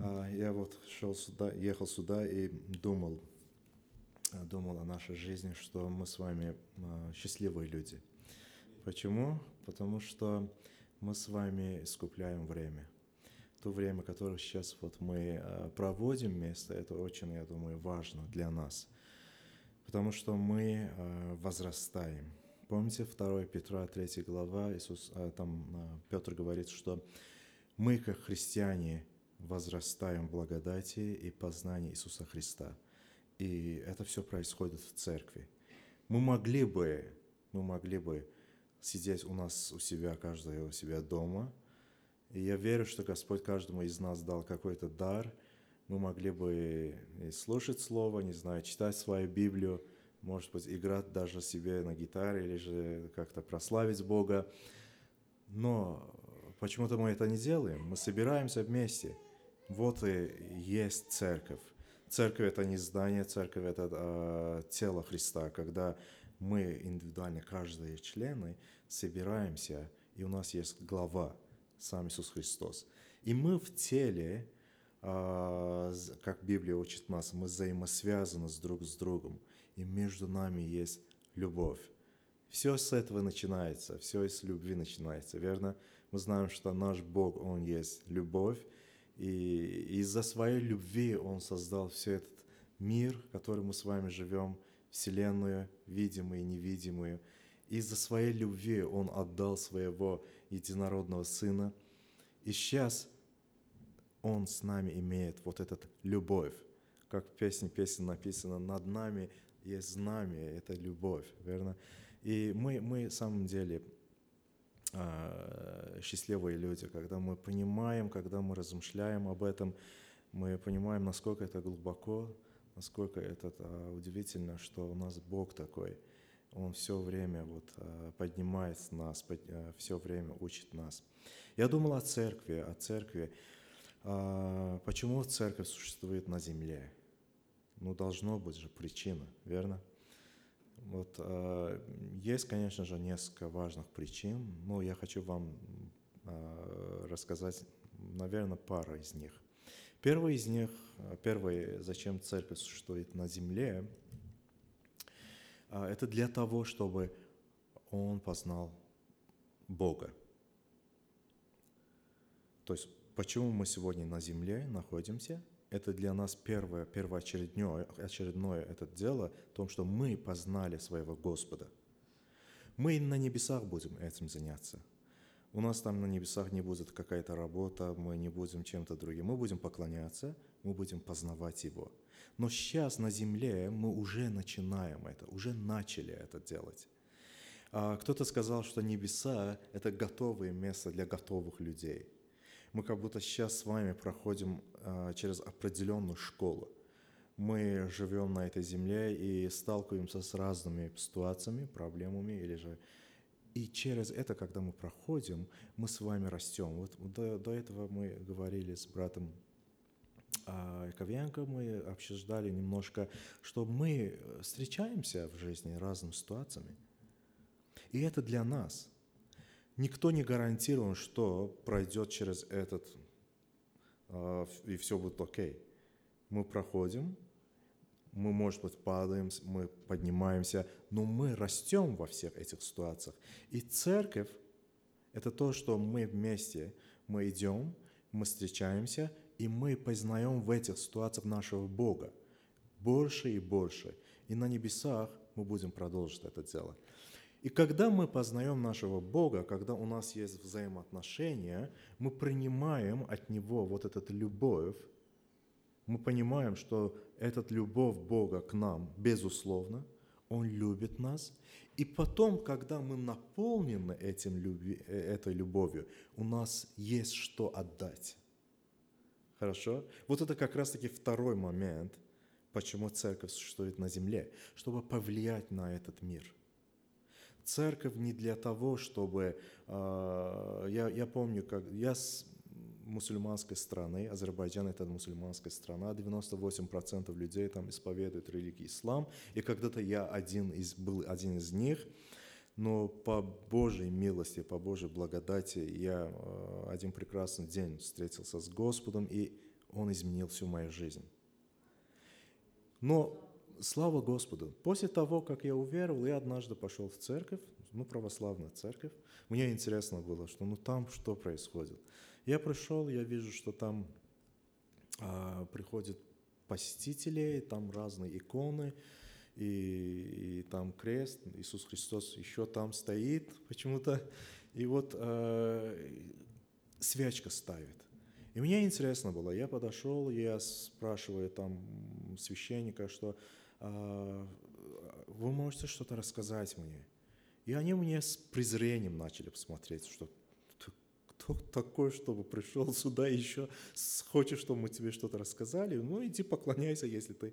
А, Я вот шел сюда, ехал сюда и думал, а, думал о нашей жизни, что мы с вами а, счастливые люди. Почему? Потому что мы с вами искупляем время. То время, которое сейчас вот мы проводим вместе, это очень, я думаю, важно для нас. Потому что мы возрастаем. Помните 2 Петра 3 глава, Иисус, там Петр говорит, что мы, как христиане, возрастаем в благодати и познании Иисуса Христа. И это все происходит в церкви. Мы могли бы, мы могли бы сидеть у нас у себя, каждый у себя дома. И я верю, что Господь каждому из нас дал какой-то дар. Мы могли бы и слушать Слово, не знаю, читать свою Библию, может быть, играть даже себе на гитаре или же как-то прославить Бога. Но почему-то мы это не делаем. Мы собираемся вместе – вот и есть церковь. Церковь это не здание, церковь это э, тело Христа, когда мы индивидуально, каждые члены, собираемся, и у нас есть глава, сам Иисус Христос. И мы в теле, э, как Библия учит нас, мы взаимосвязаны с друг с другом, и между нами есть любовь. Все с этого начинается, все из любви начинается, верно? Мы знаем, что наш Бог, Он есть любовь, и из-за своей любви Он создал все этот мир, в котором мы с вами живем, Вселенную, видимую и невидимую. Из-за своей любви Он отдал своего единородного Сына. И сейчас Он с нами имеет вот эту любовь. Как в песне песен написано, над нами есть знамя, это любовь, верно? И мы, мы в самом деле счастливые люди, когда мы понимаем, когда мы размышляем об этом, мы понимаем, насколько это глубоко, насколько это а, удивительно, что у нас Бог такой. Он все время вот а, поднимает нас, все время учит нас. Я думал о церкви, о церкви. Почему церковь существует на земле? Ну, должно быть же причина, верно? Вот э, есть, конечно же, несколько важных причин, но я хочу вам э, рассказать, наверное, пару из них. Первый из них, первый, зачем церковь существует на земле, это для того, чтобы он познал Бога. То есть, почему мы сегодня на земле находимся – это для нас первое, первоочередное очередное это дело в том, что мы познали своего Господа. Мы на небесах будем этим заняться. У нас там на небесах не будет какая-то работа, мы не будем чем-то другим. Мы будем поклоняться, мы будем познавать Его. Но сейчас на земле мы уже начинаем это, уже начали это делать. А кто-то сказал, что небеса – это готовое место для готовых людей – мы как будто сейчас с вами проходим а, через определенную школу. Мы живем на этой земле и сталкиваемся с разными ситуациями, проблемами или же и через это, когда мы проходим, мы с вами растем. Вот до, до этого мы говорили с братом а, Ковенко, мы обсуждали немножко, что мы встречаемся в жизни разными ситуациями. И это для нас – Никто не гарантирован, что пройдет через этот, а, и все будет окей. Мы проходим, мы, может быть, падаем, мы поднимаемся, но мы растем во всех этих ситуациях. И церковь – это то, что мы вместе, мы идем, мы встречаемся, и мы познаем в этих ситуациях нашего Бога больше и больше. И на небесах мы будем продолжить это дело. И когда мы познаем нашего Бога, когда у нас есть взаимоотношения, мы принимаем от Него вот эту любовь, мы понимаем, что эта любовь Бога к нам, безусловно, Он любит нас. И потом, когда мы наполнены этим э, этой любовью, у нас есть что отдать. Хорошо? Вот это как раз-таки второй момент, почему церковь существует на земле, чтобы повлиять на этот мир – церковь не для того, чтобы... Э, я, я помню, как я с мусульманской страны, Азербайджан это мусульманская страна, 98% людей там исповедуют религию ислам, и когда-то я один из, был один из них, но по Божьей милости, по Божьей благодати я э, один прекрасный день встретился с Господом, и Он изменил всю мою жизнь. Но слава Господу, после того, как я уверовал, я однажды пошел в церковь, ну, православная церковь. Мне интересно было, что ну там что происходит. Я пришел, я вижу, что там а, приходят посетители, там разные иконы, и, и там крест, Иисус Христос еще там стоит почему-то, и вот э, свечка ставит. И мне интересно было, я подошел, я спрашиваю там священника, что вы можете что-то рассказать мне? И они мне с презрением начали посмотреть, что кто такой, чтобы пришел сюда еще, хочешь, чтобы мы тебе что-то рассказали? Ну, иди поклоняйся, если ты...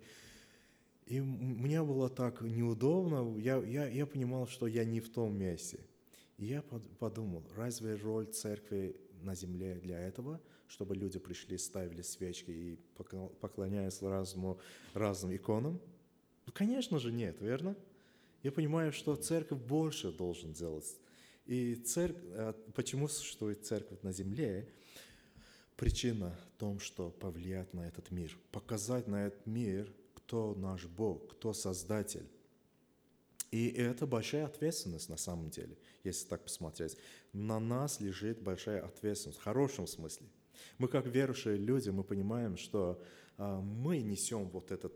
И мне было так неудобно, я, я, я понимал, что я не в том месте. И я подумал, разве роль церкви на земле для этого, чтобы люди пришли, ставили свечки и поклоняясь разному, разным иконам? Ну, конечно же нет, верно? Я понимаю, что церковь больше должен делать. И церковь, э, почему существует церковь на земле? Причина в том, что повлиять на этот мир, показать на этот мир, кто наш Бог, кто Создатель. И это большая ответственность на самом деле, если так посмотреть. На нас лежит большая ответственность, в хорошем смысле. Мы как верующие люди, мы понимаем, что а, мы несем вот это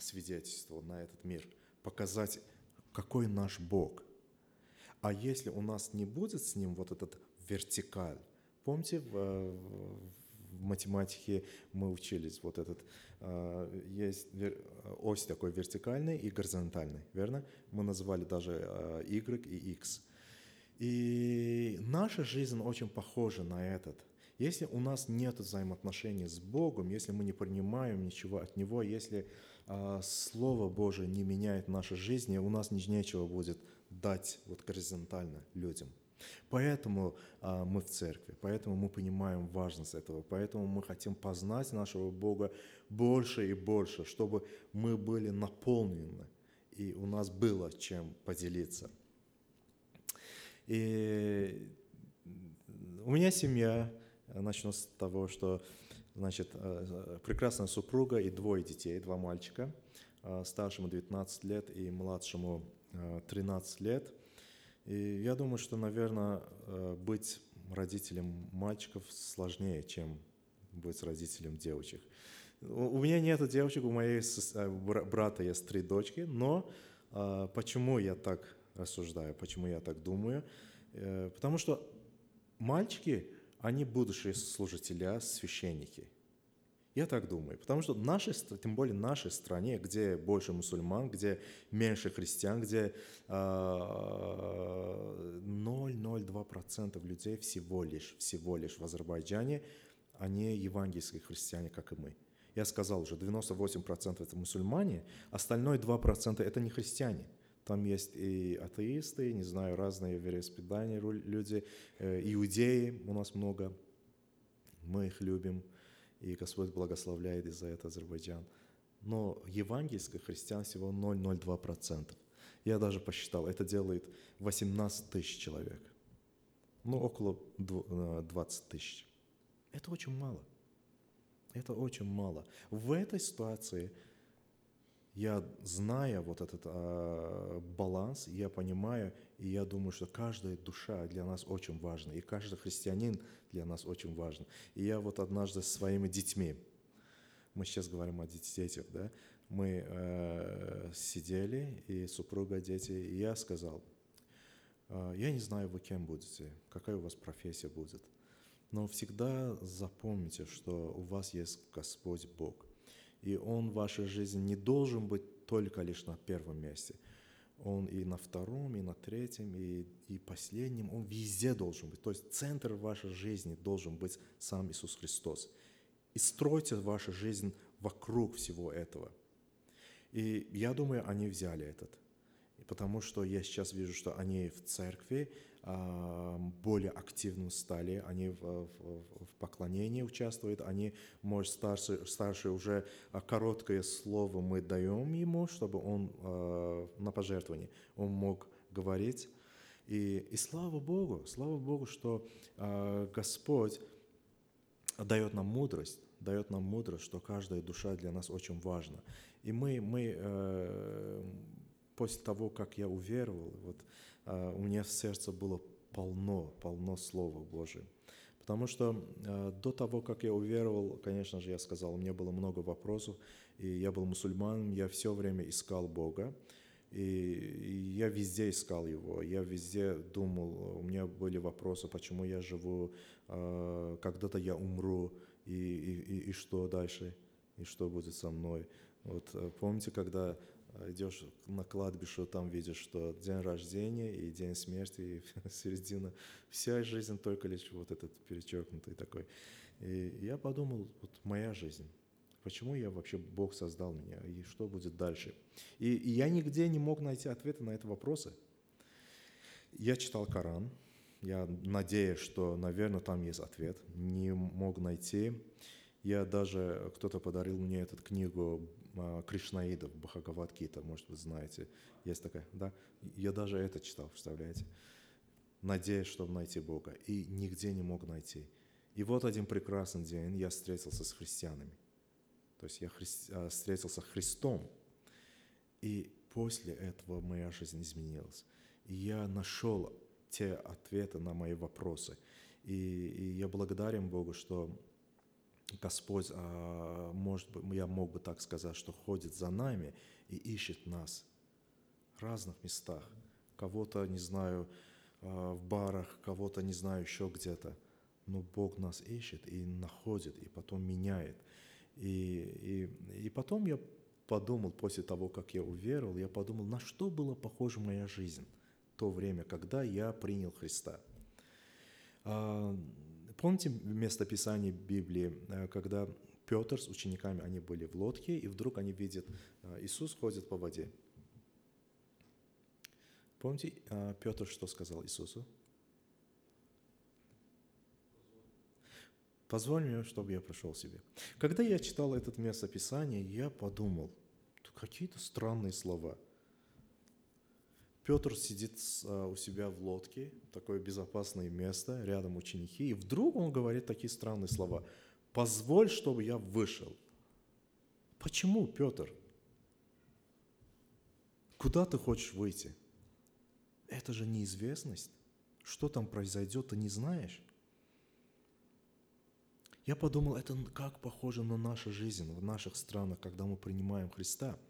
свидетельство на этот мир, показать, какой наш Бог. А если у нас не будет с ним вот этот вертикаль, помните, в, в математике мы учились вот этот э, есть ось такой вертикальный и горизонтальный, верно? Мы называли даже э, y и x. И наша жизнь очень похожа на этот. Если у нас нет взаимоотношений с Богом, если мы не принимаем ничего от Него, если э, Слово Божие не меняет нашей жизни, у нас нечего будет дать вот горизонтально людям. Поэтому а, мы в церкви, поэтому мы понимаем важность этого, поэтому мы хотим познать нашего Бога больше и больше, чтобы мы были наполнены, и у нас было чем поделиться. И у меня семья, начну с того, что значит, э, прекрасная супруга и двое детей, два мальчика, э, старшему 19 лет и младшему 13 э, лет – и я думаю, что, наверное, быть родителем мальчиков сложнее, чем быть родителем девочек. У меня нет девочек, у моей брата есть три дочки, но почему я так рассуждаю, почему я так думаю? Потому что мальчики, они будущие служители, священники – я так думаю. Потому что нашей, тем более нашей стране, где больше мусульман, где меньше христиан, где 0,02% а, людей всего лишь, всего лишь в Азербайджане, они евангельские христиане, как и мы. Я сказал уже, 98% это мусульмане, остальное 2% это не христиане. Там есть и атеисты, не знаю, разные вероисповедания люди, э, иудеи у нас много, мы их любим – и Господь благословляет из-за этого Азербайджан. Но евангельских христиан всего 0,02%. Я даже посчитал, это делает 18 тысяч человек. Ну, около 20 э, тысяч. Это очень мало. Это очень мало. В этой ситуации я, зная вот этот э, баланс, я понимаю, и я думаю, что каждая душа для нас очень важна, и каждый христианин для нас очень важен. И я вот однажды со своими детьми, мы сейчас говорим о детях, да, мы э, сидели, и супруга, дети, и я сказал, э, я не знаю, вы кем будете, какая у вас профессия будет, но всегда запомните, что у вас есть Господь Бог, и Он в вашей жизни не должен быть только лишь на первом месте. Он и на втором, и на третьем, и, и последнем, он везде должен быть. То есть центр вашей жизни должен быть сам Иисус Христос. И стройте вашу жизнь вокруг всего этого. И я думаю, они взяли этот. Потому что я сейчас вижу, что они в церкви, более активным стали, они в, в, в поклонении участвуют, они, может, старше, старше уже а, короткое слово мы даем ему, чтобы он э, на пожертвование, он мог говорить. И, и слава Богу, слава Богу, что э, Господь дает нам мудрость, дает нам мудрость, что каждая душа для нас очень важна. И мы, мы э, после того, как я уверовал, вот, у меня в сердце было полно, полно Слова Божьего. Потому что э, до того, как я уверовал, конечно же, я сказал, у меня было много вопросов, и я был мусульманом, я все время искал Бога, и, и я везде искал Его, я везде думал, у меня были вопросы, почему я живу, э, когда-то я умру, и, и, и что дальше, и что будет со мной. Вот э, помните, когда идешь на кладбище, там видишь, что день рождения и день смерти, и середина, вся жизнь только лишь вот этот перечеркнутый такой. И я подумал, вот моя жизнь, почему я вообще, Бог создал меня, и что будет дальше. И, и я нигде не мог найти ответы на эти вопросы. Я читал Коран, я надеюсь, что, наверное, там есть ответ, не мог найти. Я даже, кто-то подарил мне эту книгу Кришнаидов, Бхагавадгита, может, вы знаете. Есть такая, да? Я даже это читал, представляете? Надеясь, чтобы найти Бога. И нигде не мог найти. И вот один прекрасный день я встретился с христианами. То есть я хри... А, встретился с Христом. И после этого моя жизнь изменилась. И я нашел те ответы на мои вопросы. И, и я благодарен Богу, что Господь, а, может быть, я мог бы так сказать, что ходит за нами и ищет нас в разных местах. Кого-то, не знаю, а, в барах, кого-то, не знаю, еще где-то. Но Бог нас ищет и находит, и потом меняет. И, и, и потом я подумал, после того, как я уверовал, я подумал, на что была похожа моя жизнь в то время, когда я принял Христа. Помните место Писания Библии, э, когда Петр с учениками, они были в лодке, и вдруг они видят, э, Иисус ходит по воде. Помните, э, Петр что сказал Иисусу? Позволь мне, чтобы я прошел себе. Когда я читал это место Писания, я подумал, какие-то странные слова – Петр сидит а, у себя в лодке, такое безопасное место, рядом ученики, и вдруг он говорит такие странные слова. «Позволь, чтобы я вышел». Почему, Петр? Куда ты хочешь выйти? Это же неизвестность. Что там произойдет, ты не знаешь. Я подумал, это как похоже на нашу жизнь в наших странах, когда мы принимаем Христа –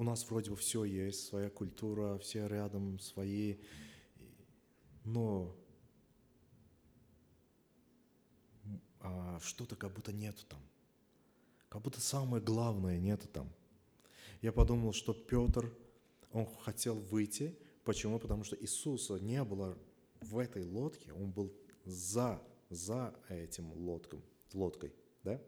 у нас вроде бы все есть, своя культура, все рядом свои, но а что-то как будто нету там. Как будто самое главное нету там. Я подумал, что Петр, он хотел выйти. Почему? Потому что Иисуса не было в этой лодке, он был за, за этим лодком, лодкой. Да?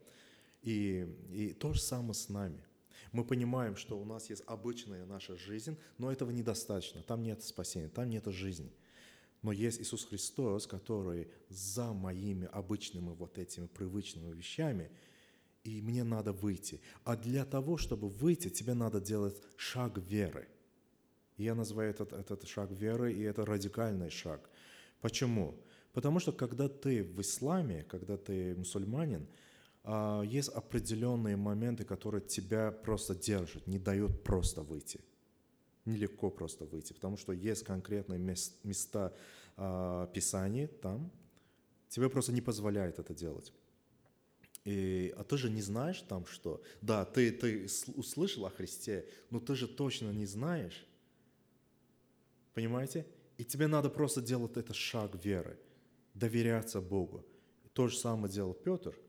И, и то же самое с нами – мы понимаем, что у нас есть обычная наша жизнь, но этого недостаточно. Там нет спасения, там нет жизни. Но есть Иисус Христос, который за моими обычными вот этими привычными вещами, и мне надо выйти. А для того, чтобы выйти, тебе надо делать шаг веры. Я называю этот, этот шаг веры, и это радикальный шаг. Почему? Потому что когда ты в исламе, когда ты мусульманин, есть определенные моменты, которые тебя просто держат, не дают просто выйти. Нелегко просто выйти, потому что есть конкретные места а, Писания там, тебе просто не позволяет это делать. И, а ты же не знаешь там что. Да, ты, ты услышал о Христе, но ты же точно не знаешь. Понимаете? И тебе надо просто делать этот шаг веры, доверяться Богу. То же самое делал Петр –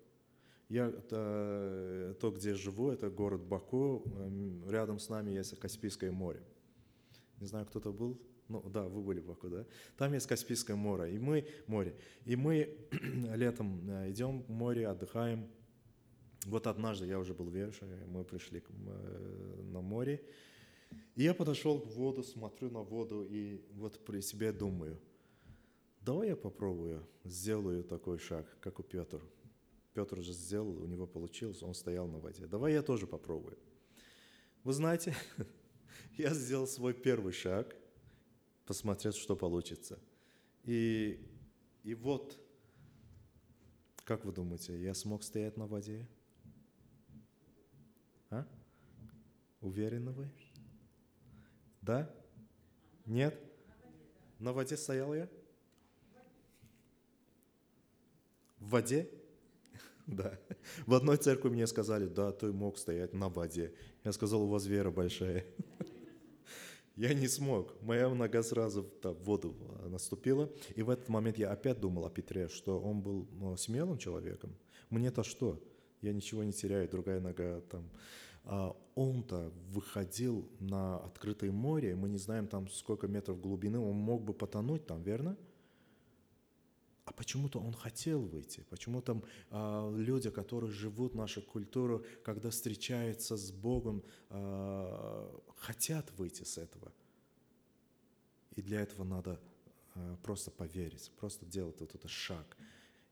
я, это, то, где живу, это город Баку. Эм, рядом с нами есть Каспийское море. Не знаю, кто-то был? Ну, да, вы были в Баку, да? Там есть Каспийское море. И мы, море. И мы летом э, идем в море, отдыхаем. Вот однажды я уже был верующий, мы пришли э, на море. И я подошел к воду, смотрю на воду и вот при себе думаю, давай я попробую, сделаю такой шаг, как у Петра. Петр уже сделал, у него получилось, он стоял на воде. Давай я тоже попробую. Вы знаете, я сделал свой первый шаг, посмотреть, что получится. И, и вот Как вы думаете, я смог стоять на воде? А? Уверены вы? Да? Нет? На воде стоял я? В воде? Да. В одной церкви мне сказали, да, ты мог стоять на воде. Я сказал, у вас вера большая. Я не смог. Моя нога сразу в воду наступила. И в этот момент я опять думал о Петре, что он был ну, смелым человеком. Мне-то что? Я ничего не теряю, другая нога там. А он-то выходил на открытое море, мы не знаем там сколько метров глубины, он мог бы потонуть там, верно? А почему-то он хотел выйти. Почему-то э, люди, которые живут нашу культуру, когда встречаются с Богом, э, хотят выйти с этого. И для этого надо э, просто поверить, просто делать вот этот шаг.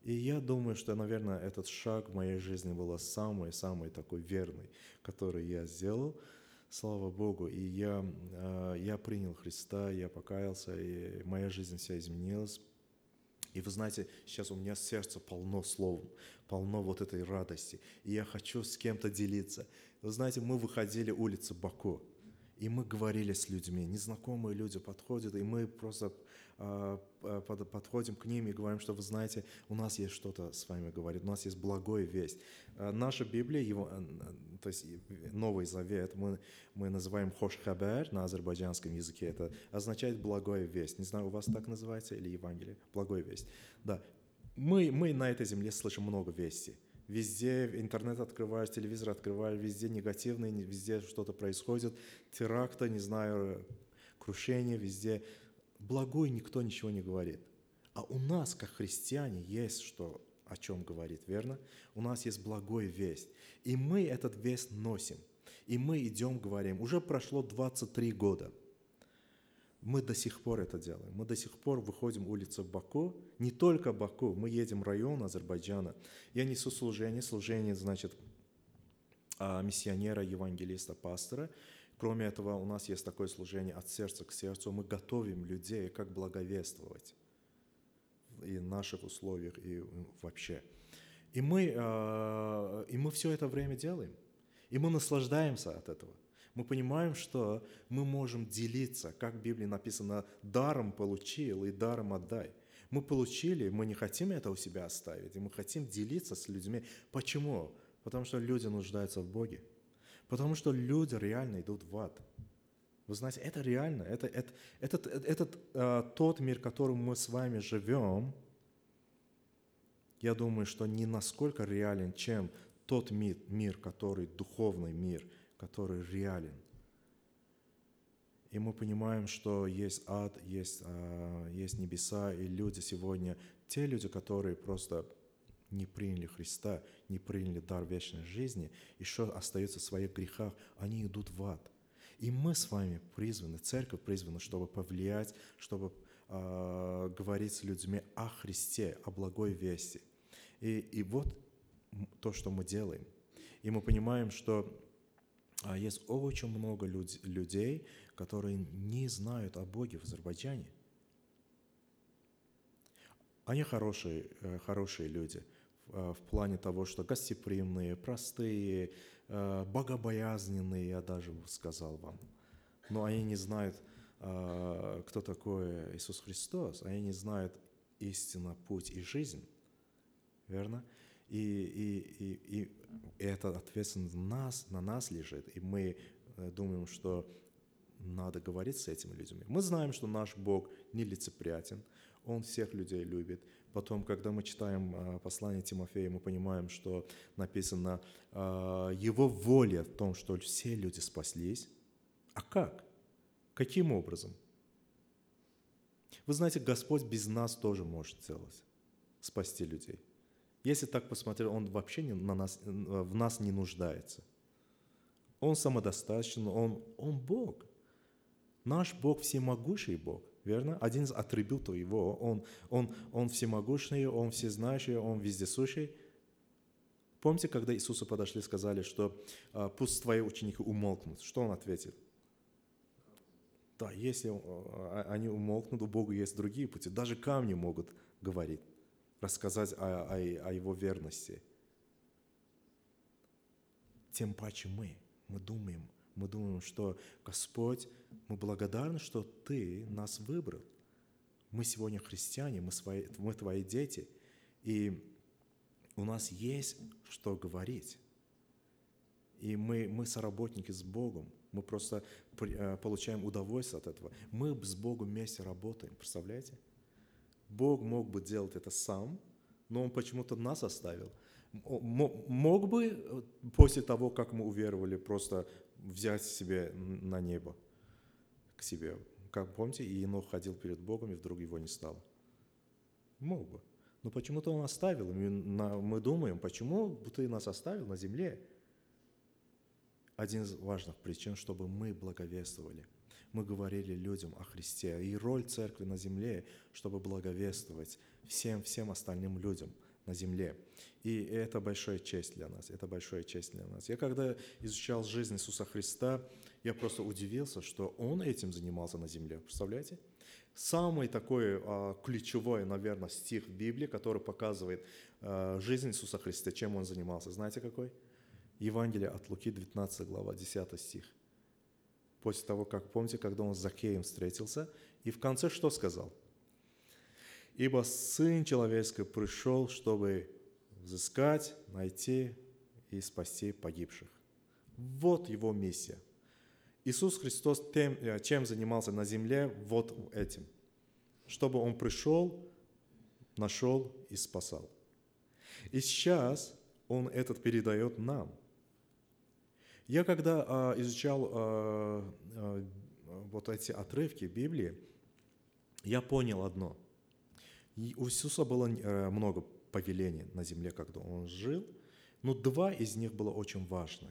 И я думаю, что, наверное, этот шаг в моей жизни был самый-самый такой верный, который я сделал. Слава Богу. И я, я принял Христа, я покаялся, и моя жизнь вся изменилась и вы знаете, сейчас у меня сердце полно словом, полно вот этой радости. И я хочу с кем-то делиться. Вы знаете, мы выходили улицы Баку, и мы говорили с людьми. Незнакомые люди подходят, и мы просто подходим к ним и говорим, что вы знаете, у нас есть что-то с вами говорит, у нас есть благая весть. Э, наша Библия, его, э, то есть Новый Завет, мы, мы называем Хош Хабер на азербайджанском языке, это означает благая весть. Не знаю, у вас так называется или Евангелие? Благая весть. Да. Мы, мы на этой земле слышим много вести. Везде интернет открываешь, телевизор открываешь, везде негативные, везде что-то происходит, теракты, не знаю, крушение, везде. Благой никто ничего не говорит. А у нас, как христиане, есть что о чем говорит, верно? У нас есть благой весть. И мы этот весть носим. И мы идем, говорим. Уже прошло 23 года – мы до сих пор это делаем. Мы до сих пор выходим улицы Баку, не только Баку, мы едем в район Азербайджана. Я несу служение, служение, значит, а, миссионера, евангелиста, пастора. Кроме этого, у нас есть такое служение от сердца к сердцу. Мы готовим людей, как благовествовать и в наших условиях, и вообще. И мы, а, и мы все это время делаем. И мы наслаждаемся от этого мы понимаем, что мы можем делиться, как в Библии написано, даром получил и даром отдай. Мы получили, мы не хотим это у себя оставить, и мы хотим делиться с людьми. Почему? Потому что люди нуждаются в Боге. Потому что люди реально идут в ад. Вы знаете, это реально. Это, это, этот, этот э, тот мир, в котором мы с вами живем, я думаю, что не насколько реален, чем тот мир, мир, который духовный мир – который реален. И мы понимаем, что есть ад, есть, а, есть небеса, и люди сегодня, те люди, которые просто не приняли Христа, не приняли дар вечной жизни, еще остаются в своих грехах, они идут в ад. И мы с вами призваны, церковь призвана, чтобы повлиять, чтобы э, говорить с людьми о Христе, о благой вести. И, и вот то, что мы делаем. И мы понимаем, что а есть очень много люд, людей, которые не знают о Боге в Азербайджане. Они хорошие, э, хорошие люди в плане того, что гостеприимные, простые, э, богобоязненные, я даже сказал вам. Но они не знают, кто такой Иисус Христос, они не знают истинно путь и жизнь. Верно? И, и, и, и эта ответственность на нас, на нас лежит, и мы э, думаем, что надо говорить с этими людьми. Мы знаем, что наш Бог нелицеприятен, Он всех людей любит. Потом, когда мы читаем э, послание Тимофея, мы понимаем, что написано э, Его воля в том, что все люди спаслись. А как? Каким образом? Вы знаете, Господь без нас тоже может сделать, спасти людей. Если так посмотреть, он вообще не, на нас, в нас не нуждается. Он самодостаточен, он, он Бог. Наш Бог всемогущий Бог, верно? Один из атрибутов Его, Он, он, он всемогущий, Он всезнающий, Он вездесущий. Помните, когда Иисусу подошли и сказали, что а, пусть твои ученики умолкнут? Что Он ответил? Да, если а, они умолкнут, у Бога есть другие пути. Даже камни могут говорить. рассказать о, о, о Его верности. Тем паче мы, мы думаем, мы думаем, что Господь, мы благодарны, что Ты нас выбрал. Мы сегодня христиане, мы, свои, мы Твои дети, и у нас есть что говорить. И мы, мы соработники с Богом. Мы просто э, получаем удовольствие от этого. Мы с Богом вместе работаем, представляете? Бог мог бы делать это сам, но Он почему-то нас оставил. Мог бы э, после того, как мы уверовали, просто взять себе на небо к себе. Как помните, и ходил перед Богом, и вдруг его не стало. Мог бы. Но почему-то он оставил. Мы думаем, почему ты нас оставил на земле? Один из важных причин, чтобы мы благовествовали. Мы говорили людям о Христе. И роль церкви на земле, чтобы благовествовать всем, всем остальным людям на земле. И это большая честь для нас. Это большая честь для нас. Я когда изучал жизнь Иисуса Христа, я просто удивился, что Он этим занимался на земле. Представляете? Самый такой а, ключевой, наверное, стих в Библии, который показывает а, жизнь Иисуса Христа, чем Он занимался. Знаете какой? Евангелие от Луки, 19 глава, 10 стих. После того, как, помните, когда Он с Закеем встретился, и в конце что сказал? «Ибо Сын Человеческий пришел, чтобы взыскать, найти и спасти погибших». Вот Его миссия – Иисус Христос тем, э, чем занимался на земле, вот этим. Чтобы Он пришел, нашел и спасал. И сейчас Он этот передает нам. Я когда а, изучал а, а, вот эти отрывки Библии, я понял одно. И у Иисуса было а, много повелений на земле, когда Он жил, но два из них было очень важны.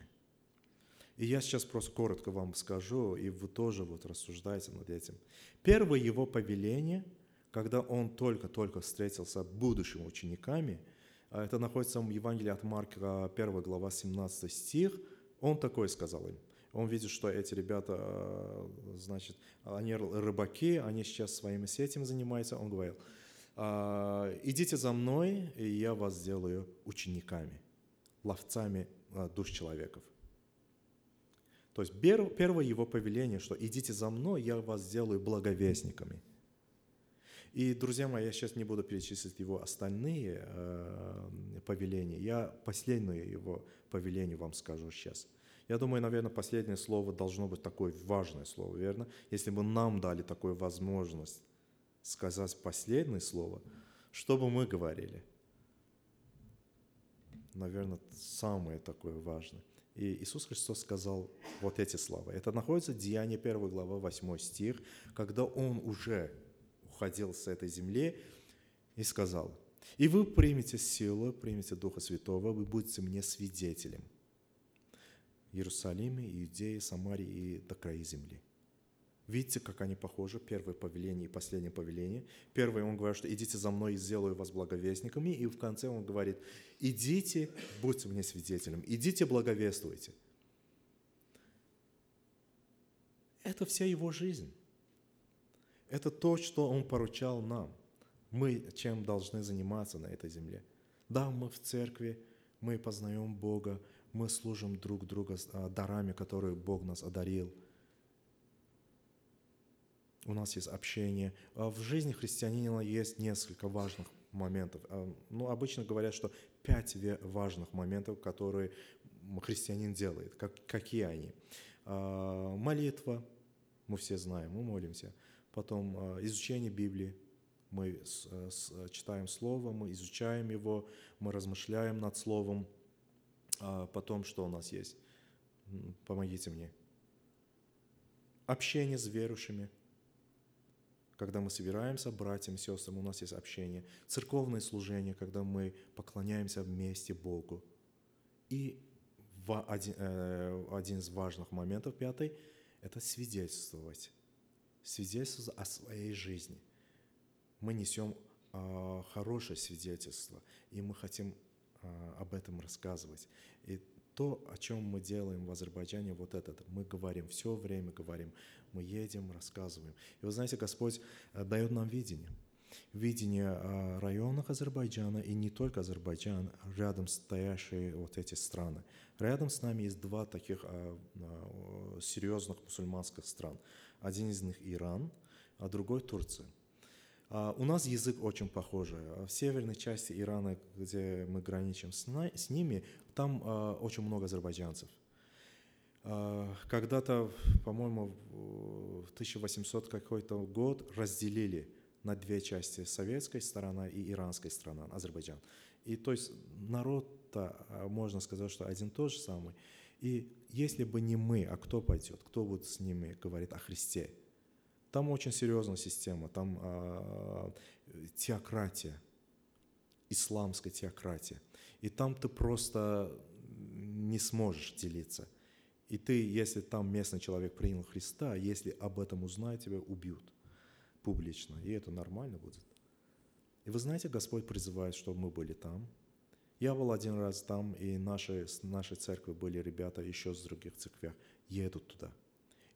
И я сейчас просто коротко вам скажу, и вы тоже вот рассуждаете над этим. Первое его повеление, когда он только-только встретился с будущими учениками, а это находится в Евангелии от Марка, 1 глава, 17 стих, он такой сказал им. Он видит, что эти ребята, а, значит, они рыбаки, они сейчас своими сетями занимаются. Он говорил, «А, идите за мной, и я вас сделаю учениками, ловцами душ человеков. То есть первое его повеление, что идите за мной, я вас сделаю благовестниками. И, друзья мои, я сейчас не буду перечислить его остальные э, повеления. Я последнее его повеление вам скажу сейчас. Я думаю, наверное, последнее слово должно быть такое важное слово, верно? Если бы нам дали такую возможность сказать последнее слово, что бы мы говорили? Наверное, самое такое важное. И Иисус Христос сказал вот эти слова. Это находится в Деянии 1 глава 8 стих, когда Он уже уходил с этой земли и сказал, «И вы примете силу, примете Духа Святого, вы будете мне свидетелем Иерусалиме, Иудее, Самарии и до края земли». Видите, как они похожи, первое повеление и последнее повеление. Первое, он говорит, что идите за мной и сделаю вас благовестниками. И в конце он говорит, идите, будьте мне свидетелем, идите, благовествуйте. Это вся его жизнь. Это то, что он поручал нам. Мы чем должны заниматься на этой земле. Да, мы в церкви, мы познаем Бога, мы служим друг друга а, дарами, которые Бог нас одарил – у нас есть общение. А в жизни христианина есть несколько важных моментов. А, ну, обычно говорят, что пять важных моментов, которые христианин делает. Как, какие они? А, молитва, мы все знаем, мы молимся. Потом изучение Библии, мы читаем Слово, мы изучаем его, мы размышляем над Словом. Потом что у нас есть? Помогите мне. Общение с верующими – когда мы собираемся, братьям, сестрам, у нас есть общение. Церковное служение, когда мы поклоняемся вместе Богу. И один, э, один из важных моментов, пятый, это свидетельствовать. Свидетельствовать о своей жизни. Мы несем э, хорошее свидетельство, и мы хотим э, об этом рассказывать. И то, о чем мы делаем в Азербайджане, вот это, мы говорим, все время говорим, мы едем, рассказываем. И вы знаете, Господь э, дает нам видение. видение районах Азербайджана и не только Азербайджан, рядом стоящие вот эти страны. Рядом с нами есть два таких а, а, серьезных мусульманских стран. Один из них Иран, а другой Турция. А, у нас язык очень похожий. В северной части Ирана, где мы граничим с, с ними, там а, очень много азербайджанцев. А, когда-то, по-моему, в 1800 какой-то год разделили на две части советская сторона и иранская сторона, Азербайджан. И то есть народ-то, а, можно сказать, что один тот же самый. И если бы не мы, а кто пойдет, кто будет с ними говорить о Христе? Там очень серьезная система, там э, теократия, исламская теократия. И там ты просто не сможешь делиться. И ты, если там местный человек принял Христа, если об этом узнают, тебя убьют публично, и это нормально будет. И вы знаете, Господь призывает, чтобы мы были там. Я был один раз там, и наши, нашей церкви были ребята еще с других церквях, едут туда.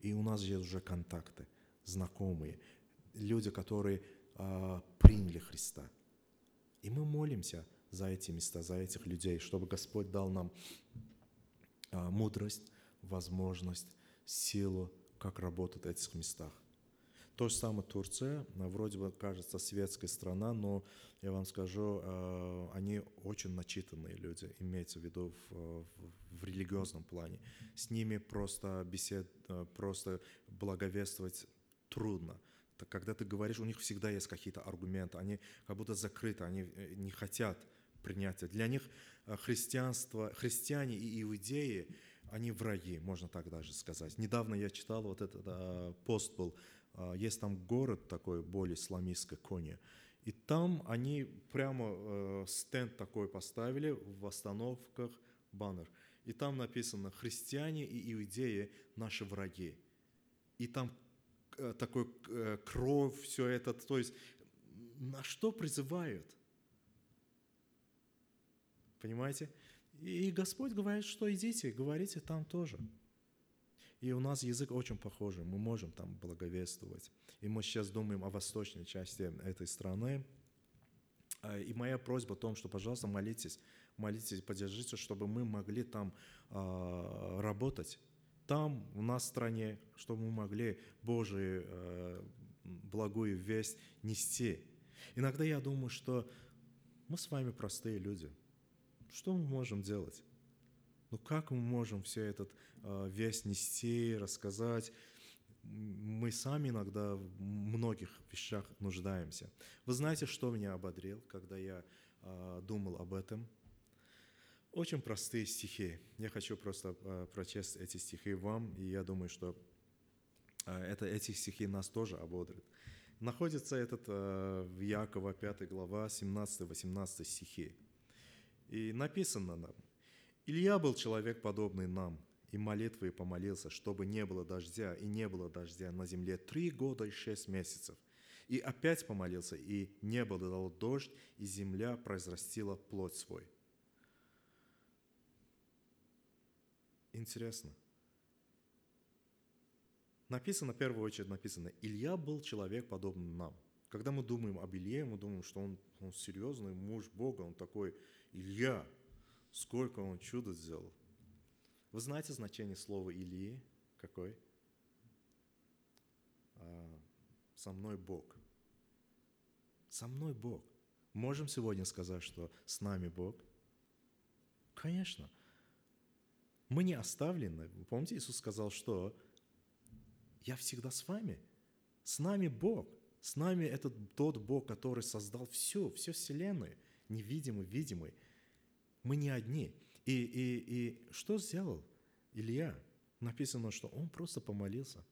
И у нас есть уже контакты, знакомые, люди, которые а, приняли Христа. И мы молимся за эти места, за этих людей, чтобы Господь дал нам а, мудрость, возможность, силу, как работать в этих местах. То же самое Турция, вроде бы кажется светская страна, но я вам скажу, э, они очень начитанные люди, имеется в виду в, в религиозном плане. С ними просто бесед, э, просто благовествовать трудно. Когда ты говоришь, у них всегда есть какие-то аргументы, они как будто закрыты, они э, не хотят принятия. Для них христианство, христиане и иудеи, они враги, можно так даже сказать. Недавно я читал, вот этот пост был а, есть там город такой, более исламистской Кони. И там они прямо э, стенд такой поставили в остановках, баннер. И там написано «Христиане и иудеи – наши враги». И там э, такой э, кровь, все это. То есть на что призывают? Понимаете? И Господь говорит, что идите, говорите там тоже. И у нас язык очень похожий, мы можем там благовествовать. И мы сейчас думаем о восточной части этой страны. А, и моя просьба о том, что, пожалуйста, молитесь, молитесь, поддержите, чтобы мы могли там э, работать. Там, у нас в стране, чтобы мы могли Божию э, благую весть нести. Иногда я думаю, что мы с вами простые люди. Что мы можем делать? Ну как мы можем все этот э, весь нести, рассказать? Мы сами иногда в многих вещах нуждаемся. Вы знаете, что меня ободрил, когда я э, думал об этом? Очень простые стихи. Я хочу просто э, прочесть эти стихи вам, и я думаю, что это, эти стихи нас тоже ободрят. Находится этот в Якова 5 глава 17-18 стихи. И написано нам, Илья был человек, подобный нам, и молитвой помолился, чтобы не было дождя, и не было дождя на земле три года и шесть месяцев. И опять помолился, и небо дало дождь, и земля произрастила плоть свой. Интересно. Написано, в первую очередь написано, Илья был человек, подобный нам. Когда мы думаем об Илье, мы думаем, что он, он серьезный муж Бога, он такой Илья, Сколько он чудо сделал. Вы знаете значение слова Илии? Какой? А, со мной Бог. Со мной Бог. Можем сегодня сказать, что с нами Бог? Конечно. Мы не оставлены. Вы помните, Иисус сказал, что я всегда с вами. С нами Бог. С нами этот тот Бог, который создал все, все Вселенную, невидимый, видимый. Мы не одни. И, и, и что сделал Илья? Написано, что он просто помолился.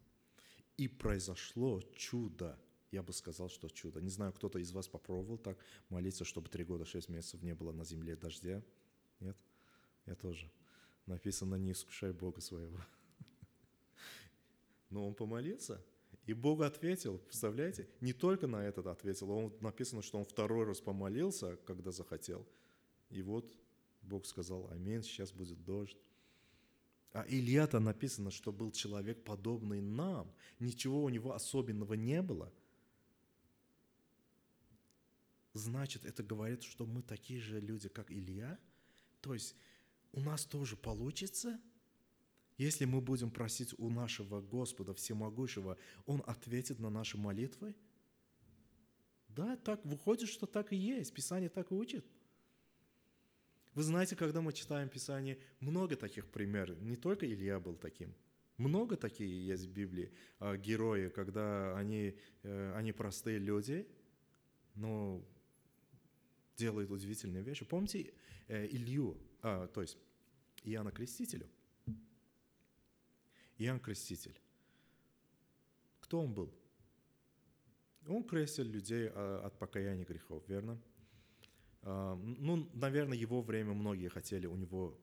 И произошло чудо. Я бы сказал, что чудо. Не знаю, кто-то из вас попробовал так молиться, чтобы три года, шесть месяцев не было на земле дождя? Нет? Я тоже. Написано, не искушай Бога своего. Но он помолился, и Бог ответил, представляете? Не только на этот ответил, он написано, что он второй раз помолился, когда захотел. И вот Бог сказал, аминь, сейчас будет дождь. А Илья-то написано, что был человек, подобный нам. Ничего у него особенного не было. значит, это говорит, что мы такие же люди, как Илья? То есть у нас тоже получится? Если мы будем просить у нашего Господа Всемогущего, Он ответит на наши молитвы? Да, так выходит, что так и есть. Писание так и учит. Вы знаете, когда мы читаем Писание, много таких примеров. Не только Илья был таким. Много такие есть в Библии а, герои, когда они, э, они простые люди, но делают удивительные вещи. Помните э, Илью, а, то есть Иоанна Крестителю? Иоанн Креститель. Кто он был? Он крестил людей а, от покаяния грехов, верно? А, ну, наверное, его время многие хотели у него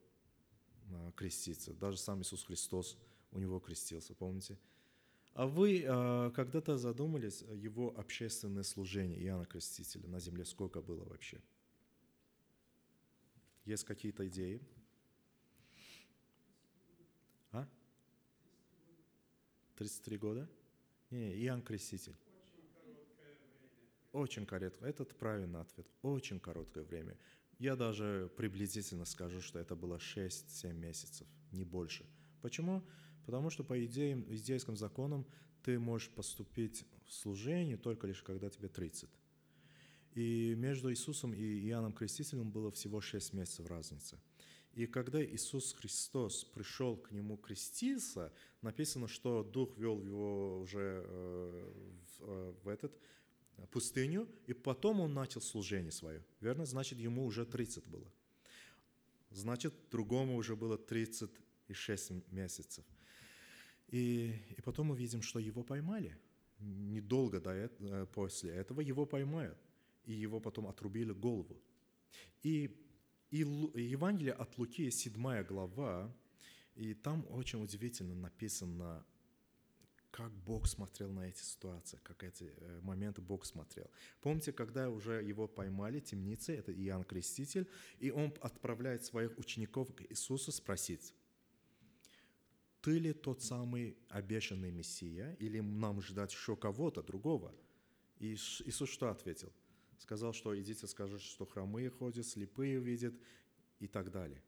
а, креститься. Даже сам Иисус Христос у него крестился, помните? А вы когда-то задумались его общественное служение Иоанна Крестителя на земле? Сколько было вообще? Есть какие-то идеи? А? 33 года? Не, Иоанн Креститель. Очень короткое. Этот правильный ответ. Очень короткое время. Я даже приблизительно скажу, что это было 6-7 месяцев, не больше. Почему? Потому что по идее, иудейским законам ты можешь поступить в служение только лишь когда тебе 30. И между Иисусом и Иоанном Крестителем было всего 6 месяцев разницы. И когда Иисус Христос пришел к нему креститься, написано, что Дух вел его уже э, в, э, в этот пустыню, и потом он начал служение свое. Верно? Значит, ему уже 30 было. Значит, другому уже было 36 месяцев. И, и потом мы видим, что его поймали. Недолго до этого, э, после этого его поймают. И его потом отрубили голову. И, и Евангелие от Луки, 7 глава, и там очень удивительно написано как Бог смотрел на эти ситуации, как эти э, моменты Бог смотрел. Помните, когда уже его поймали, темницы, это Иоанн Креститель, и он отправляет своих учеников к Иисусу спросить, ты ли тот самый обещанный Мессия, или нам ждать еще кого-то другого? И Иисус что ответил? Сказал, что идите скажите, что хромые ходят, слепые видят и так далее.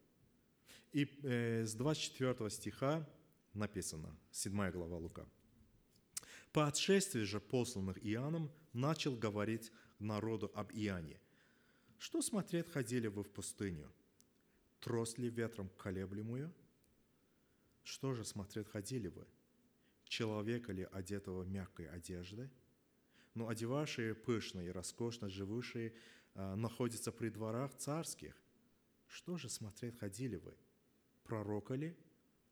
И э, с 24 стиха написано, 7 глава Лука – по отшествии же посланных Иоанном начал говорить народу об Иоанне. Что смотреть ходили вы в пустыню? Трос ли ветром колеблемую? Что же смотреть ходили вы? Человека ли одетого мягкой одеждой? Но одевавшие пышно и роскошно живущие а, находятся при дворах царских. Что же смотреть ходили вы? Пророка ли?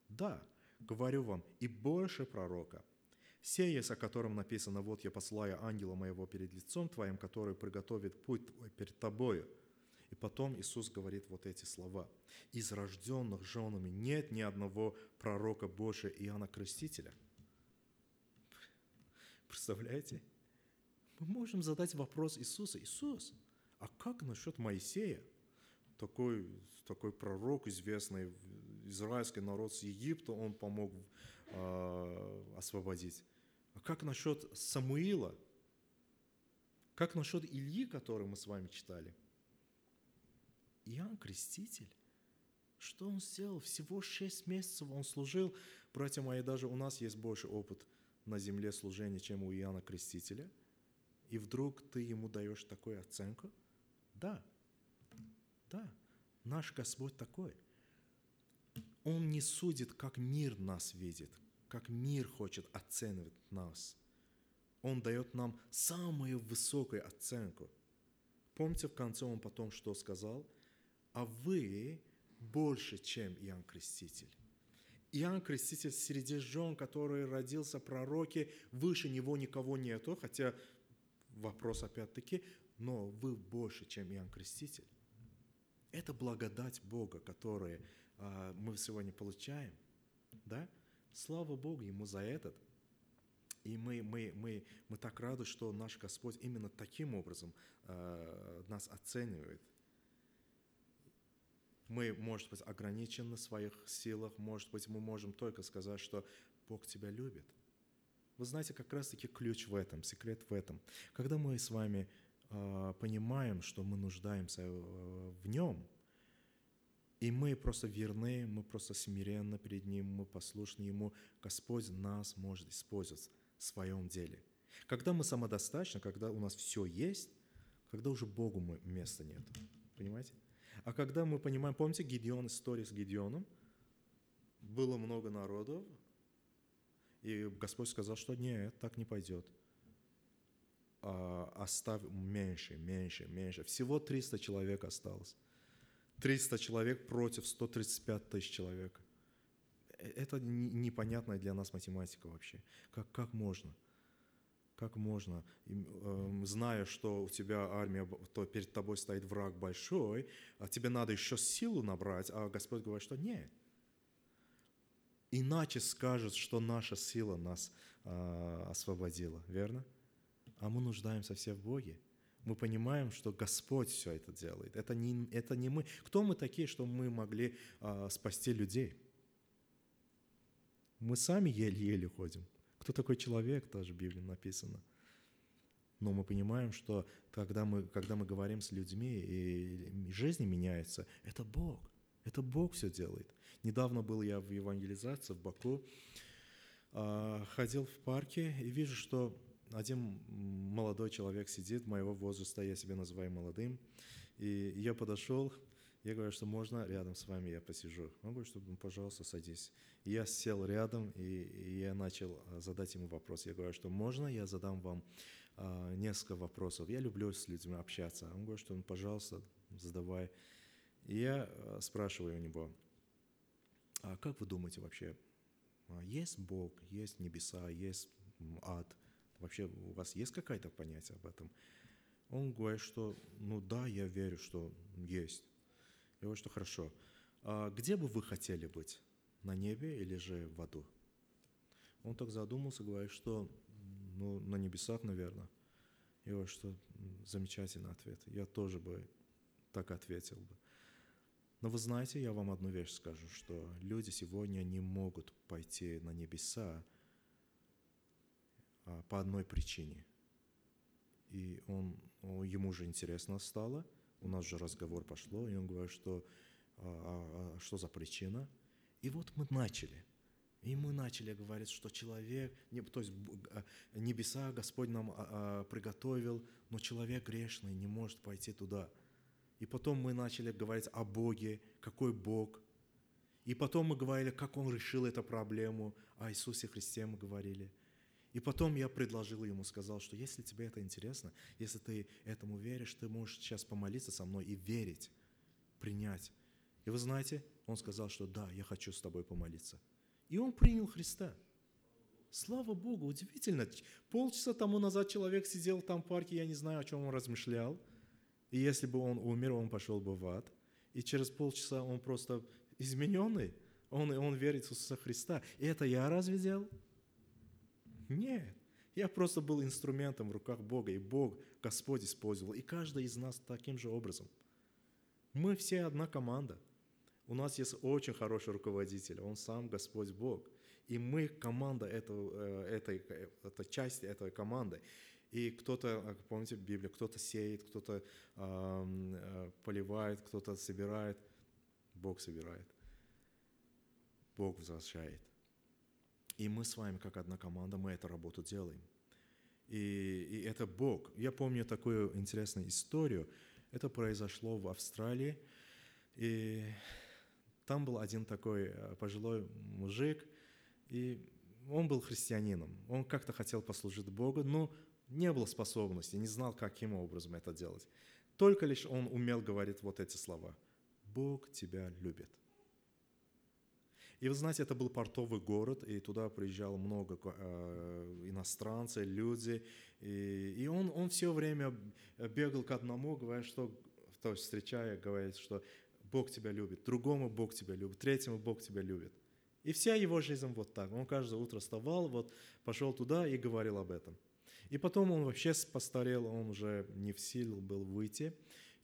Да, говорю вам, и больше пророка – Сеяс, о котором написано, «Вот я посылаю ангела моего перед лицом твоим, который приготовит путь твой перед тобою». И потом Иисус говорит вот эти слова. «Из рожденных женами нет ни одного пророка Божия Иоанна Крестителя». Представляете? Мы можем задать вопрос Иисуса. Иисус, а как насчет Моисея? Такой, такой пророк известный, израильский народ с Египта, он помог э, освободить. А как насчет Самуила? Как насчет Ильи, который мы с вами читали? Иоанн Креститель. Что он сделал? Всего шесть месяцев он служил. Братья мои, даже у нас есть больше опыт на земле служения, чем у Иоанна Крестителя. И вдруг ты ему даешь такую оценку? Да, да, наш Господь такой. Он не судит, как мир нас видит, как мир хочет оценивать нас. Он дает нам самую высокую оценку. Помните, в конце он потом что сказал? А вы больше, чем Иоанн Креститель. Иоанн Креститель среди жен, который родился пророки, выше него никого нету, хотя вопрос опять-таки, но вы больше, чем Иоанн Креститель. Это благодать Бога, которую а, мы сегодня получаем. Да? Слава Богу Ему за этот. И мы, мы, мы, мы так рады, что наш Господь именно таким образом э, нас оценивает. Мы, может быть, ограничены в своих силах, может быть, мы можем только сказать, что Бог тебя любит. Вы знаете, как раз-таки ключ в этом, секрет в этом. Когда мы с вами а, понимаем, что мы нуждаемся э, в Нем, и мы просто верны, мы просто смиренны перед Ним, мы послушны Ему, Господь нас может использовать в своем деле. Когда мы самодостаточны, когда у нас все есть, когда уже Богу места нет. Понимаете? А когда мы понимаем, помните Гедеон, история с Гедеоном? Было много народов, и Господь сказал, что нет, так не пойдет. А, оставь меньше, меньше, меньше. Всего 300 человек осталось. 300 человек против 135 тысяч человек. Э, это непонятная для нас математика вообще. Как, как можно? Как можно, эм, зная, что у тебя армия, то перед тобой стоит враг большой, а тебе надо еще силу набрать, а Господь говорит, что нет. Иначе скажет, что наша сила нас а, освободила, верно? А мы нуждаемся все в Боге. Мы понимаем, что Господь все это делает. Это не, это не мы. Кто мы такие, что мы могли а, спасти людей? Мы сами еле-еле ходим. Кто такой человек, тоже в Библии написано. Но мы понимаем, что когда мы, когда мы говорим с людьми, и жизнь меняется, это Бог. Это Бог все делает. Недавно был я в евангелизации в Баку, а, ходил в парке и вижу, что один молодой человек сидит моего возраста, я себя называю молодым, и я подошел, я говорю, что можно рядом с вами я посижу. Он говорит, что пожалуйста, садись. Я сел рядом, и, и я начал а, задать ему вопрос. Я говорю, что можно я задам вам а, несколько вопросов? Я люблю с людьми общаться. Он говорит, что ну, пожалуйста, задавай. И я а, спрашиваю у него, а как вы думаете вообще, а, есть Бог, есть небеса, есть ад? Вообще у вас есть какое-то понятие об этом? Он говорит, что ну да, я верю, что есть. Я говорю, что хорошо. А где бы вы хотели быть? на небе или же в аду? Он так задумался, говорит, что ну, на небесах, наверное. И вот что замечательный ответ. Я тоже бы так ответил бы. Но вы знаете, я вам одну вещь скажу, что люди сегодня не могут пойти на небеса а, по одной причине. И он, ему же интересно стало, у нас же разговор пошло, и он говорит, что а, а, а что за причина – и вот мы начали. И мы начали говорить, что человек, то есть а, небеса Господь нам приготовил, но человек грешный не может пойти туда. И потом мы начали говорить о Боге, какой Бог. И потом мы говорили, как Он решил эту проблему, о Иисусе Христе мы говорили. И потом я предложил ему, сказал, что если тебе это интересно, если ты этому веришь, ты можешь сейчас помолиться со мной и верить, принять. И вы знаете, он сказал, что да, я хочу с тобой помолиться. И он принял Христа. Слава Богу, удивительно. Полчаса тому назад человек сидел там в парке, я не знаю, о чем он размышлял. И если бы он умер, он пошел бы в ад. И через полчаса он просто измененный. Он, он верит в Иисуса Христа. И это я разве делал? Нет. Я просто был инструментом в руках Бога, и Бог, Господь использовал. И каждый из нас таким же образом. Мы все одна команда – у нас есть очень хороший руководитель, он сам Господь Бог. И мы команда этого, э, этой, это часть этой команды. И кто-то, помните в Библии, кто-то сеет, кто-то э, поливает, кто-то собирает. Бог собирает. Бог возвращает. И мы с вами, как одна команда, мы эту работу делаем. И, и это Бог. Я помню такую интересную историю. Это произошло в Австралии. И там был один такой э, пожилой мужик, и он был христианином. Он как-то хотел послужить Богу, но не было способности, не знал, каким образом это делать. Только лишь он умел говорить вот эти слова. «Бог тебя любит». И вы знаете, это был портовый город, и туда приезжало много э, иностранцев, люди. И, и он, он все время бегал к одному, говоря, что, то есть встречая, говорит, что Бог тебя любит, другому Бог тебя любит, третьему Бог тебя любит. И вся его жизнь вот так. Он каждое утро вставал, вот пошел туда и говорил об этом. И потом он вообще постарел, он уже не в силу был выйти.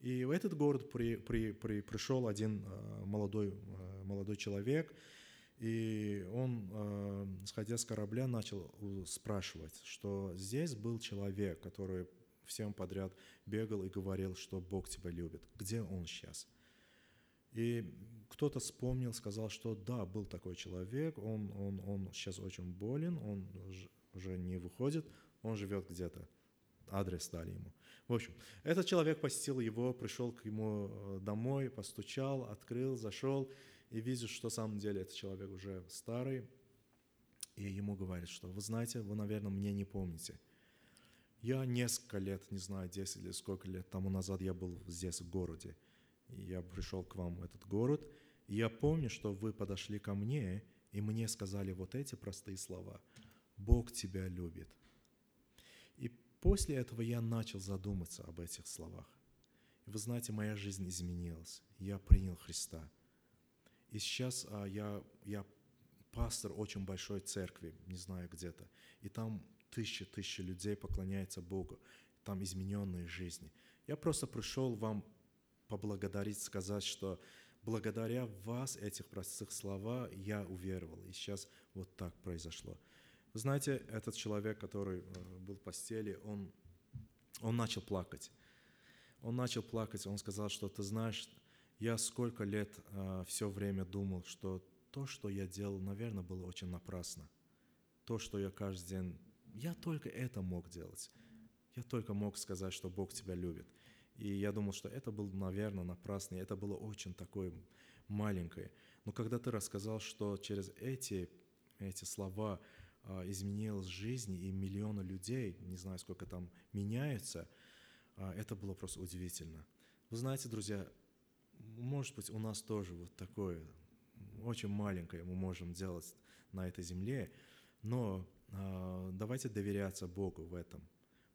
И в этот город при, при, при, пришел один э, молодой, э, молодой человек, и он, э, сходя с корабля, начал спрашивать, что здесь был человек, который всем подряд бегал и говорил, что Бог тебя любит. Где он сейчас? И кто-то вспомнил, сказал, что да, был такой человек, он, он, он сейчас очень болен, он уже не выходит, он живет где-то. Адрес дали ему. В общем, этот человек посетил его, пришел к ему э, домой, постучал, открыл, зашел и видит, что на самом деле этот человек уже старый, и ему говорит, что вы знаете, вы, наверное, меня не помните. Я несколько лет, не знаю, 10 или сколько лет тому назад я был здесь, в городе. И я пришел к вам в этот город, и я помню, что вы подошли ко мне, и мне сказали вот эти простые слова. «Бог тебя любит». После этого я начал задуматься об этих словах. И вы знаете, моя жизнь изменилась. Я принял Христа. И сейчас а, я, я пастор очень большой церкви, не знаю где-то, и там тысячи-тысячи людей поклоняются Богу, там измененные жизни. Я просто пришел вам поблагодарить, сказать, что благодаря вас, этих простых слова, я уверовал. И сейчас вот так произошло. Знаете, этот человек, который э, был в постели, он, он начал плакать. Он начал плакать, он сказал, что ты знаешь, я сколько лет э, все время думал, что то, что я делал, наверное, было очень напрасно. То, что я каждый день... Я только это мог делать. Я только мог сказать, что Бог тебя любит. И я думал, что это было, наверное, напрасно, и это было очень такое маленькое. Но когда ты рассказал, что через эти, эти слова а, изменилась жизнь, и миллионы людей, не знаю, сколько там меняются, а, это было просто удивительно. Вы знаете, друзья, может быть, у нас тоже вот такое очень маленькое мы можем делать на этой земле, но э, давайте доверяться Богу в этом,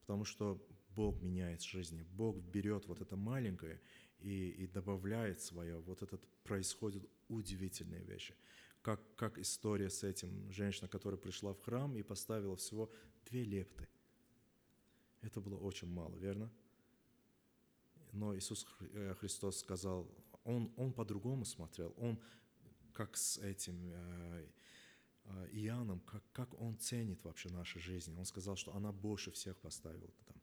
потому что Бог меняет жизни, Бог берет вот это маленькое и, и добавляет свое. Вот это происходит удивительные вещи. Как, как история с этим женщиной, которая пришла в храм и поставила всего две лепты. Это было очень мало, верно? Но Иисус э, Христос сказал, Он, он по-другому смотрел. Он как с этим э, э, Иоанном, как, как он ценит вообще наши жизни. Он сказал, что она больше всех поставила там.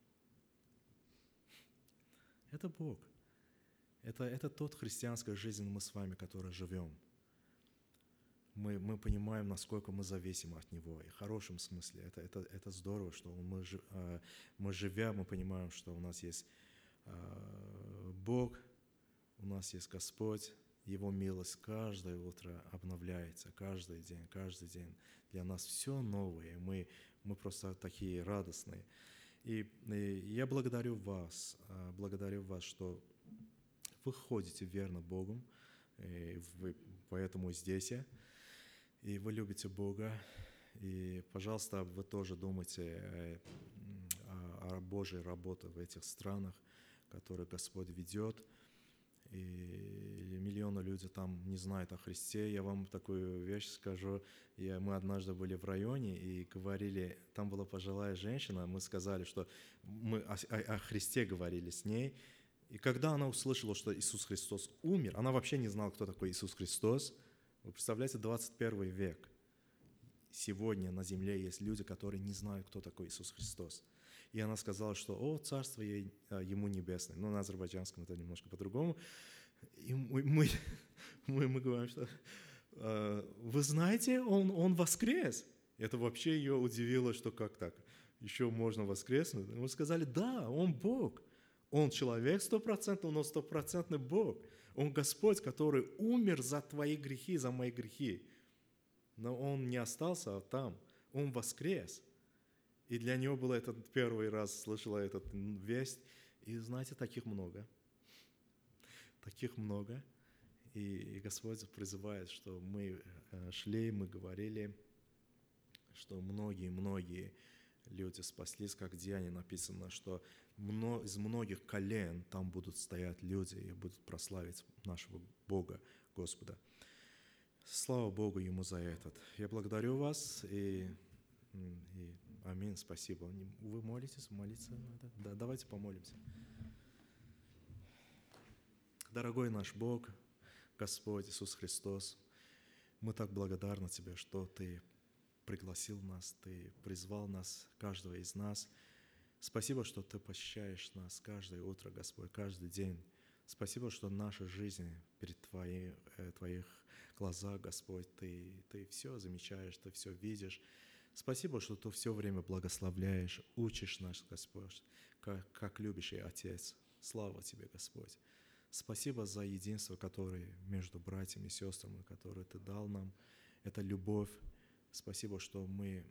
Это Бог. Это, это тот христианская жизнь мы с вами, который живем. Мы, мы понимаем, насколько мы зависимы от Него. И в хорошем смысле. Это, это, это здорово, что мы, э, мы живя, мы понимаем, что у нас есть Бог, у нас есть Господь, его милость каждое утро обновляется, каждый день, каждый день. Для нас все новое, мы, мы просто такие радостные. И, и я благодарю вас, а, благодарю вас, что вы ходите верно Богом, и вы поэтому здесь и вы любите Бога. И, пожалуйста, вы тоже думайте э, о, о Божьей работе в этих странах, которые Господь ведет – и миллионы людей там не знают о Христе. Я вам такую вещь скажу. Я, мы однажды были в районе и говорили, там была пожилая женщина, мы сказали, что мы о, о, о Христе говорили с ней. И когда она услышала, что Иисус Христос умер, она вообще не знала, кто такой Иисус Христос. Вы представляете, 21 век. Сегодня на земле есть люди, которые не знают, кто такой Иисус Христос. И она сказала, что «О, царство ей, а, ему небесное». Но на азербайджанском это немножко по-другому. И мы, мы, мы, мы говорим, что «А, «Вы знаете, он, он воскрес». Это вообще ее удивило, что как так? Еще можно воскреснуть. Мы сказали, да, он Бог. Он человек стопроцентный, но стопроцентный Бог. Он Господь, который умер за твои грехи, за мои грехи. Но он не остался там. Он воскрес. И для него было этот первый раз, слышала этот весть. И знаете, таких много. Таких много. И, Господь призывает, что мы э, шли, мы говорили, что многие-многие люди спаслись, как Деяние написано, что из многих колен там будут стоять люди и будут прославить нашего Бога, Господа. Слава Богу Ему за этот. Я благодарю вас и, и Аминь, спасибо. Вы молитесь, молиться надо? Да, давайте помолимся. Дорогой наш Бог, Господь Иисус Христос, мы так благодарны Тебе, что Ты пригласил нас, Ты призвал нас, каждого из нас, Спасибо, что Ты посещаешь нас каждое утро, Господь, каждый день. Спасибо, что наша жизнь перед Твои, э, Твоих глазах, Господь, Ты, ты все замечаешь, Ты все видишь. Спасибо, что Ты все время благословляешь, учишь нас, Господь, как, как любящий Отец. Слава Тебе, Господь. Спасибо за единство, которое между братьями и сестрами, которое Ты дал нам. Это любовь. Спасибо, что мы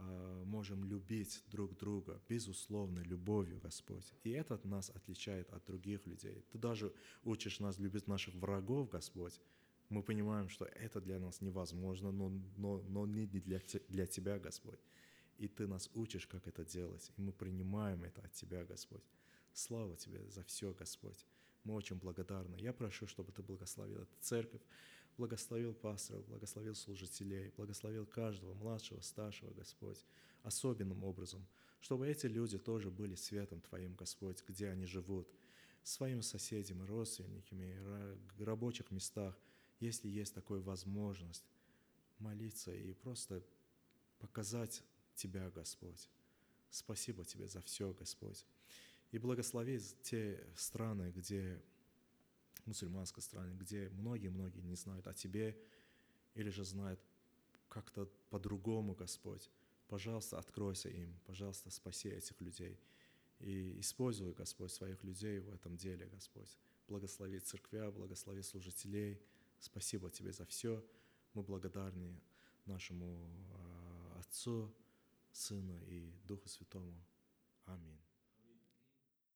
а, можем любить друг друга безусловной любовью, Господь. И это нас отличает от других людей. Ты даже учишь нас любить наших врагов, Господь. Мы понимаем, что это для нас невозможно, но, но, но не для, для Тебя, Господь. И Ты нас учишь, как это делать. И мы принимаем это от Тебя, Господь. Слава Тебе за все, Господь. Мы очень благодарны. Я прошу, чтобы Ты благословил эту церковь, благословил пасторов, благословил служителей, благословил каждого, младшего, старшего, Господь, особенным образом, чтобы эти люди тоже были светом Твоим, Господь, где они живут, своими соседями, родственниками, рабочих местах, если есть такая возможность, молиться и просто показать Тебя, Господь. Спасибо Тебе за все, Господь. И благослови те страны, где мусульманской страны, где многие-многие не знают о Тебе или же знают как-то по-другому, Господь. Пожалуйста, откройся им, пожалуйста, спаси этих людей. И используй, Господь, своих людей в этом деле, Господь. Благослови церквя, благослови служителей. Спасибо Тебе за все. Мы благодарны нашему а, Отцу, Сыну и Духу Святому. Аминь.